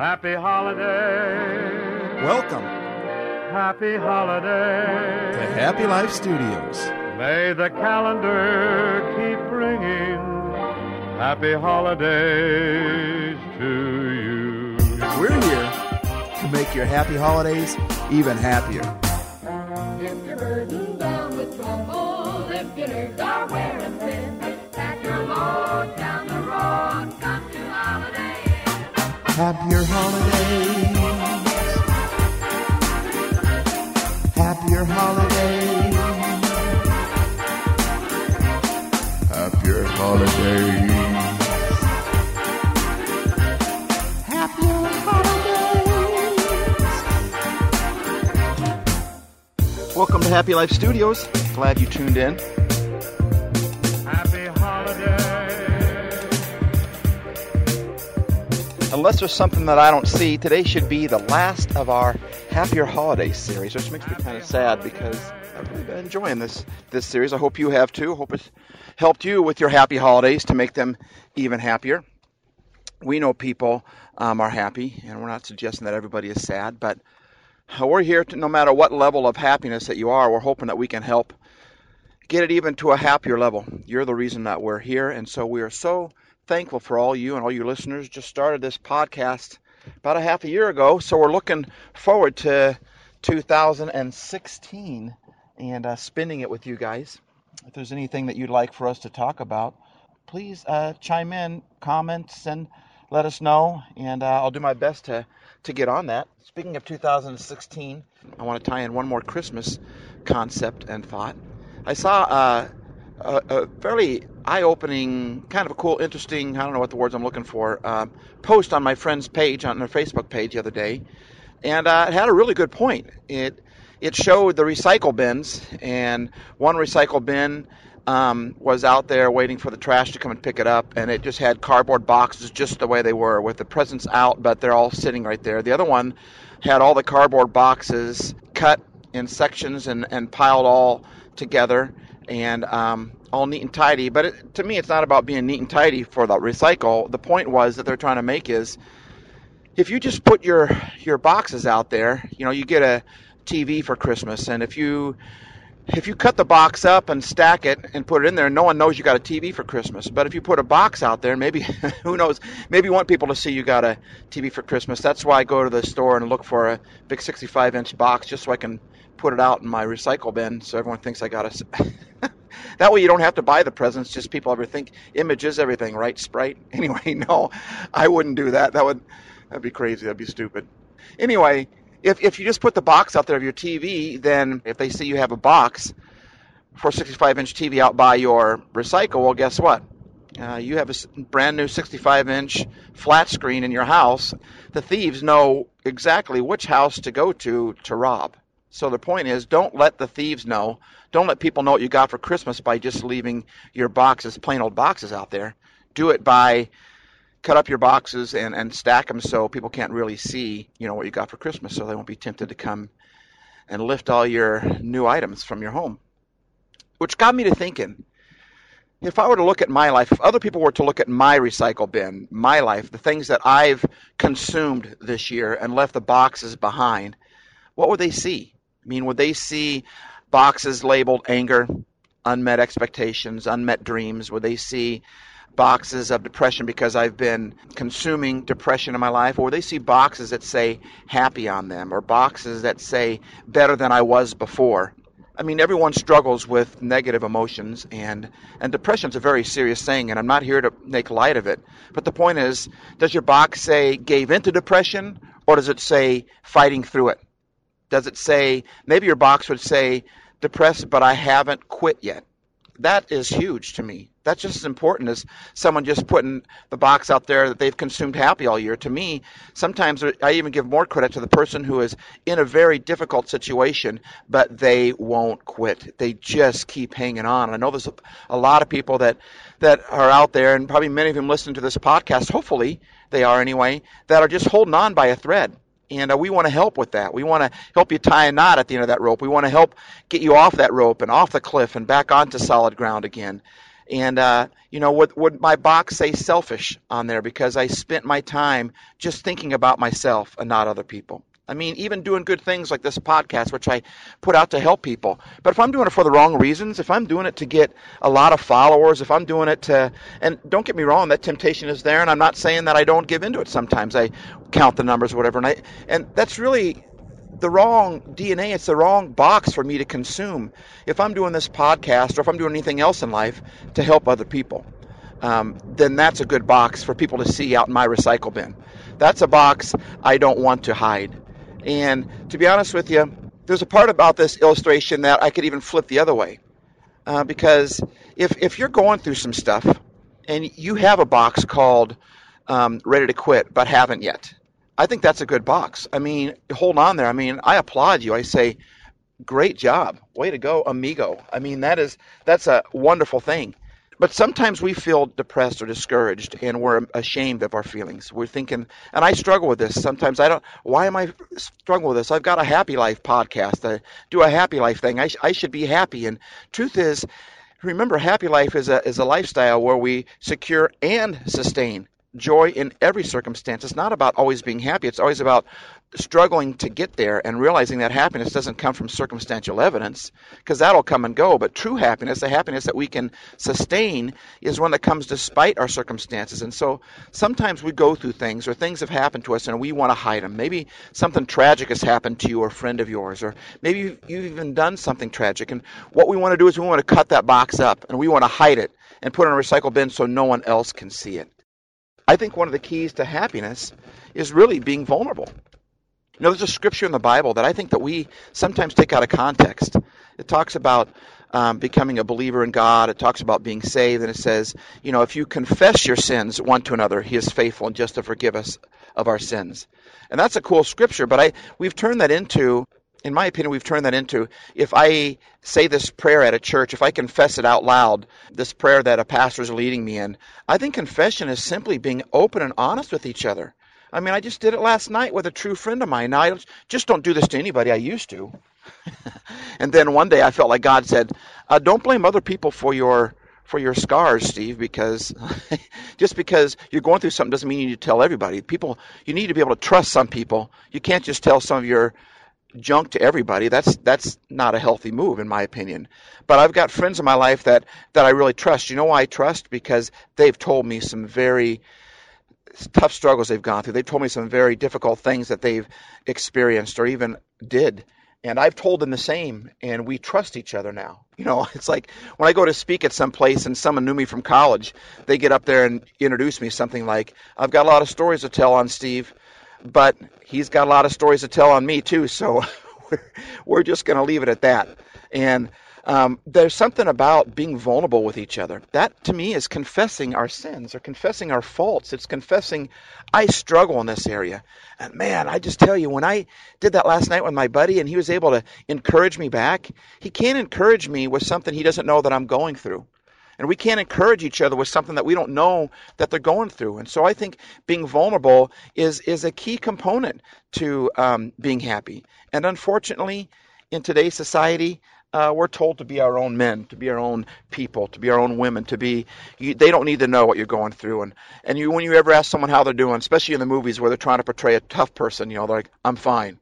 Happy holiday. Welcome Happy holiday. to Happy Life Studios. May the calendar keep ringing. Happy holidays to you. We're here to make your happy holidays even happier. If you're burdened down with trouble, if your nerves are wearing Happier holidays. Happier holidays. Happier holidays. Happier holidays. Welcome to Happy Life Studios. Glad you tuned in. Unless there's something that I don't see, today should be the last of our Happier Holidays series, which makes me kind of sad because I've really been enjoying this this series. I hope you have too. I Hope it's helped you with your happy holidays to make them even happier. We know people um, are happy, and we're not suggesting that everybody is sad, but uh, we're here to no matter what level of happiness that you are, we're hoping that we can help get it even to a happier level. You're the reason that we're here, and so we are so thankful for all you and all your listeners. Just started this podcast about a half a year ago, so we're looking forward to 2016 and uh, spending it with you guys. If there's anything that you'd like for us to talk about, please uh, chime in, comments, and let us know, and uh, I'll do my best to to get on that. Speaking of 2016, I want to tie in one more Christmas concept and thought. I saw uh, a, a fairly eye-opening, kind of a cool, interesting, I don't know what the words I'm looking for, uh, post on my friend's page, on their Facebook page the other day. And uh, it had a really good point. It, it showed the recycle bins, and one recycle bin um, was out there waiting for the trash to come and pick it up, and it just had cardboard boxes just the way they were, with the presents out, but they're all sitting right there. The other one had all the cardboard boxes cut in sections and, and piled all together and um, all neat and tidy. But it, to me, it's not about being neat and tidy for the recycle. The point was that they're trying to make is if you just put your your boxes out there, you know, you get a TV for Christmas, and if you if you cut the box up and stack it and put it in there, no one knows you got a TV for Christmas. But if you put a box out there, maybe who knows? Maybe you want people to see you got a TV for Christmas. That's why I go to the store and look for a big 65-inch box just so I can put it out in my recycle bin, so everyone thinks I got a. that way you don't have to buy the presents. Just people ever think images, everything, right? Sprite. Anyway, no, I wouldn't do that. That would that'd be crazy. That'd be stupid. Anyway, if if you just put the box out there of your TV, then if they see you have a box for 65 inch TV out by your recycle, well, guess what? Uh, you have a brand new 65 inch flat screen in your house. The thieves know exactly which house to go to to rob. So the point is, don't let the thieves know. Don't let people know what you got for Christmas by just leaving your boxes, plain old boxes out there. Do it by cut up your boxes and, and stack them so people can't really see, you know, what you got for Christmas, so they won't be tempted to come and lift all your new items from your home. Which got me to thinking, if I were to look at my life, if other people were to look at my recycle bin, my life, the things that I've consumed this year and left the boxes behind, what would they see? I mean, would they see boxes labeled anger, unmet expectations, unmet dreams? Would they see boxes of depression because I've been consuming depression in my life? Or would they see boxes that say happy on them or boxes that say better than I was before? I mean, everyone struggles with negative emotions, and and depression's a very serious thing. And I'm not here to make light of it. But the point is, does your box say gave into depression, or does it say fighting through it? Does it say maybe your box would say depressed, but I haven't quit yet? That is huge to me. That's just as important as someone just putting the box out there that they've consumed happy all year. To me, sometimes I even give more credit to the person who is in a very difficult situation, but they won't quit. They just keep hanging on. I know there's a, lot of people that that are out there, and probably many of them listen to this podcast. Hopefully, they are anyway. That are just holding on by a thread. And uh, we want to help with that. We want to help you tie a knot at the end of that rope. We want to help get you off that rope and off the cliff and back onto solid ground again. And uh, you know, would would my box say selfish on there because I spent my time just thinking about myself and not other people? I mean, even doing good things like this podcast, which I put out to help people. But if I'm doing it for the wrong reasons, if I'm doing it to get a lot of followers, if I'm doing it to, and don't get me wrong, that temptation is there, and I'm not saying that I don't give into it sometimes. I count the numbers, or whatever, and I, and that's really the wrong DNA. It's the wrong box for me to consume if I'm doing this podcast or if I'm doing anything else in life to help other people. Um, then that's a good box for people to see out in my recycle bin. That's a box I don't want to hide. And to be honest with you, there's a part about this illustration that I could even flip the other way. Uh, because if, if you're going through some stuff and you have a box called um, ready to quit but haven't yet, I think that's a good box. I mean, hold on there. I mean, I applaud you. I say, great job. Way to go, amigo. I mean, that is that's a wonderful thing. But sometimes we feel depressed or discouraged and we're ashamed of our feelings. We're thinking, and I struggle with this. Sometimes I don't, why am I struggling with this? I've got a happy life podcast. I do a happy life thing. I, sh- I should be happy. And truth is, remember, happy life is a, is a lifestyle where we secure and sustain joy in every circumstance. It's not about always being happy. It's always about struggling to get there and realizing that happiness doesn't come from circumstantial evidence because that'll come and go. But true happiness, the happiness that we can sustain, is one that comes despite our circumstances. And so sometimes we go through things or things have happened to us and we want to hide them. Maybe something tragic has happened to you or a friend of yours, or maybe you've, you've even done something tragic. And what we want to do is we want to cut that box up and we want to hide it and put it in a recycle bin so no one else can see it. I think one of the keys to happiness is really being vulnerable. You know, there's a scripture in the Bible that I think that we sometimes take out of context. It talks about um, becoming a believer in God. It talks about being saved, and it says, you know, if you confess your sins one to another, He is faithful and just to forgive us of our sins. And that's a cool scripture, but I we've turned that into in my opinion, we've turned that into if I say this prayer at a church, if I confess it out loud, this prayer that a pastor is leading me in, I think confession is simply being open and honest with each other. I mean, I just did it last night with a true friend of mine. Now, I just don't do this to anybody. I used to. and then one day I felt like God said, uh, "Don't blame other people for your for your scars, Steve, because just because you're going through something doesn't mean you need to tell everybody. People, you need to be able to trust some people. You can't just tell some of your junk to everybody. That's that's not a healthy move in my opinion. But I've got friends in my life that that I really trust. You know why I trust? Because they've told me some very tough struggles they've gone through. They've told me some very difficult things that they've experienced or even did. And I've told them the same, and we trust each other now. You know, it's like when I go to speak at some place and someone knew me from college, they get up there and introduce me something like, I've got a lot of stories to tell on Steve but he's got a lot of stories to tell on me too. So we're, we're just going to leave it at that. And um, there's something about being vulnerable with each other. That to me is confessing our sins or confessing our faults. It's confessing I struggle in this area. And man, I just tell you, when I did that last night with my buddy and he was able to encourage me back, he can't encourage me with something he doesn't know that I'm going through. And we can't encourage each other with something that we don't know that they're going through. And so I think being vulnerable is, is a key component to um, being happy. And unfortunately, in today's society, uh, we're told to be our own men, to be our own people, to be our own women, to be. You, they don't need to know what you're going through, and and you when you ever ask someone how they're doing, especially in the movies where they're trying to portray a tough person, you know, they're like, "I'm fine."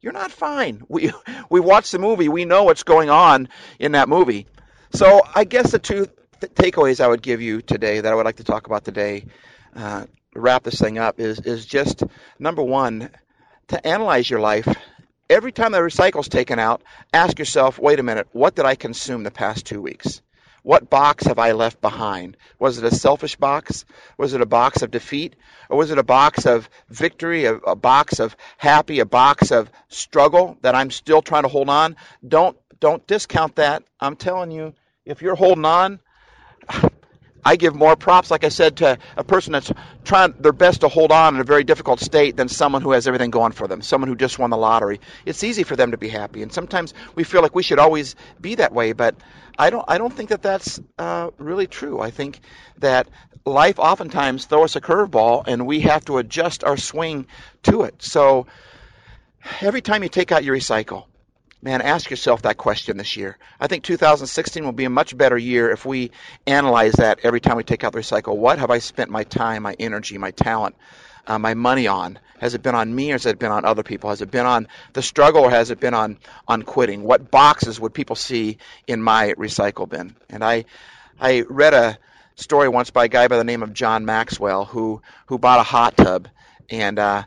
You're not fine. We we watch the movie, we know what's going on in that movie. So I guess the two th- takeaways I would give you today that I would like to talk about today, uh, wrap this thing up, is is just number one, to analyze your life. Every time the recycle's taken out, ask yourself, wait a minute, what did I consume the past two weeks? What box have I left behind? Was it a selfish box? Was it a box of defeat? Or was it a box of victory, a, a box of happy, a box of struggle that I'm still trying to hold on? Don't don't discount that. I'm telling you, if you're holding on, I give more props, like I said, to a person that's trying their best to hold on in a very difficult state than someone who has everything going for them, someone who just won the lottery. It's easy for them to be happy, and sometimes we feel like we should always be that way, but I don't. I don't think that that's uh, really true. I think that life oftentimes throws us a curveball, and we have to adjust our swing to it. So every time you take out your recycle, man, ask yourself that question this year. I think 2016 will be a much better year if we analyze that every time we take out the recycle. What have I spent my time, my energy, my talent, uh, my money on? Has it been on me or has it been on other people? Has it been on the struggle or has it been on, on quitting? What boxes would people see in my recycle bin? And I, I read a story once by a guy by the name of John Maxwell who, who bought a hot tub and uh,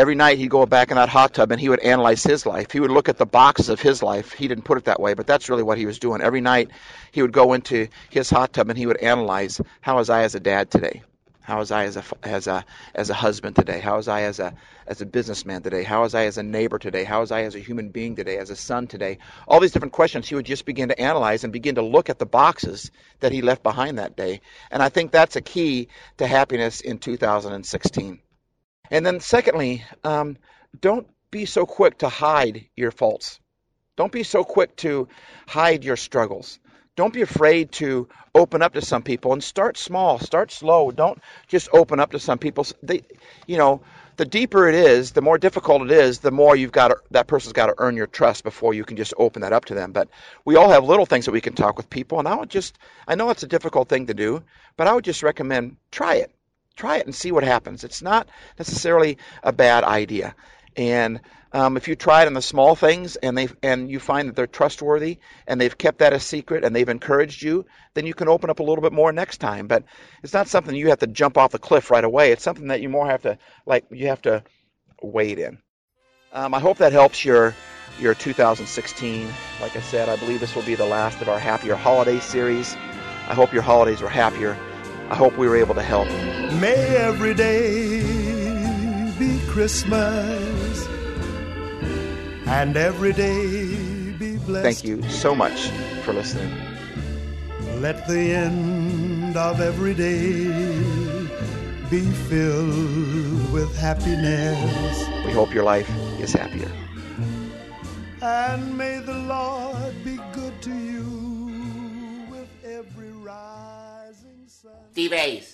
every night he'd go back in that hot tub and he would analyze his life. He would look at the boxes of his life. He didn't put it that way, but that's really what he was doing. Every night he would go into his hot tub and he would analyze how was I as a dad today? How was I as a as a as a husband today? How was I as a as a businessman today? How was I as a neighbor today? How was I as a human being today? As a son today? All these different questions he would just begin to analyze and begin to look at the boxes that he left behind that day. And I think that's a key to happiness in 2016. And then, secondly, um, don't be so quick to hide your faults. Don't be so quick to hide your struggles. Don't be afraid to open up to some people and start small, start slow. Don't just open up to some people. They, you know, the deeper it is, the more difficult it is, the more you've got to, that person's got to earn your trust before you can just open that up to them. But we all have little things that we can talk with people, and I would just, I know it's a difficult thing to do, but I would just recommend try it try it and see what happens. It's not necessarily a bad idea. And um, if you try it on the small things and they and you find that they're trustworthy and they've kept that a secret and they've encouraged you, then you can open up a little bit more next time. But it's not something you have to jump off the cliff right away. It's something that you more have to like you have to wait in. Um, I hope that helps your your 2016. Like I said, I believe this will be the last of our happier holiday series. I hope your holidays were happier. I hope we were able to help. May every day be Christmas and every day be blessed. Thank you so much for listening. Let the end of every day be filled with happiness. We hope your life is happier. And may the Lord good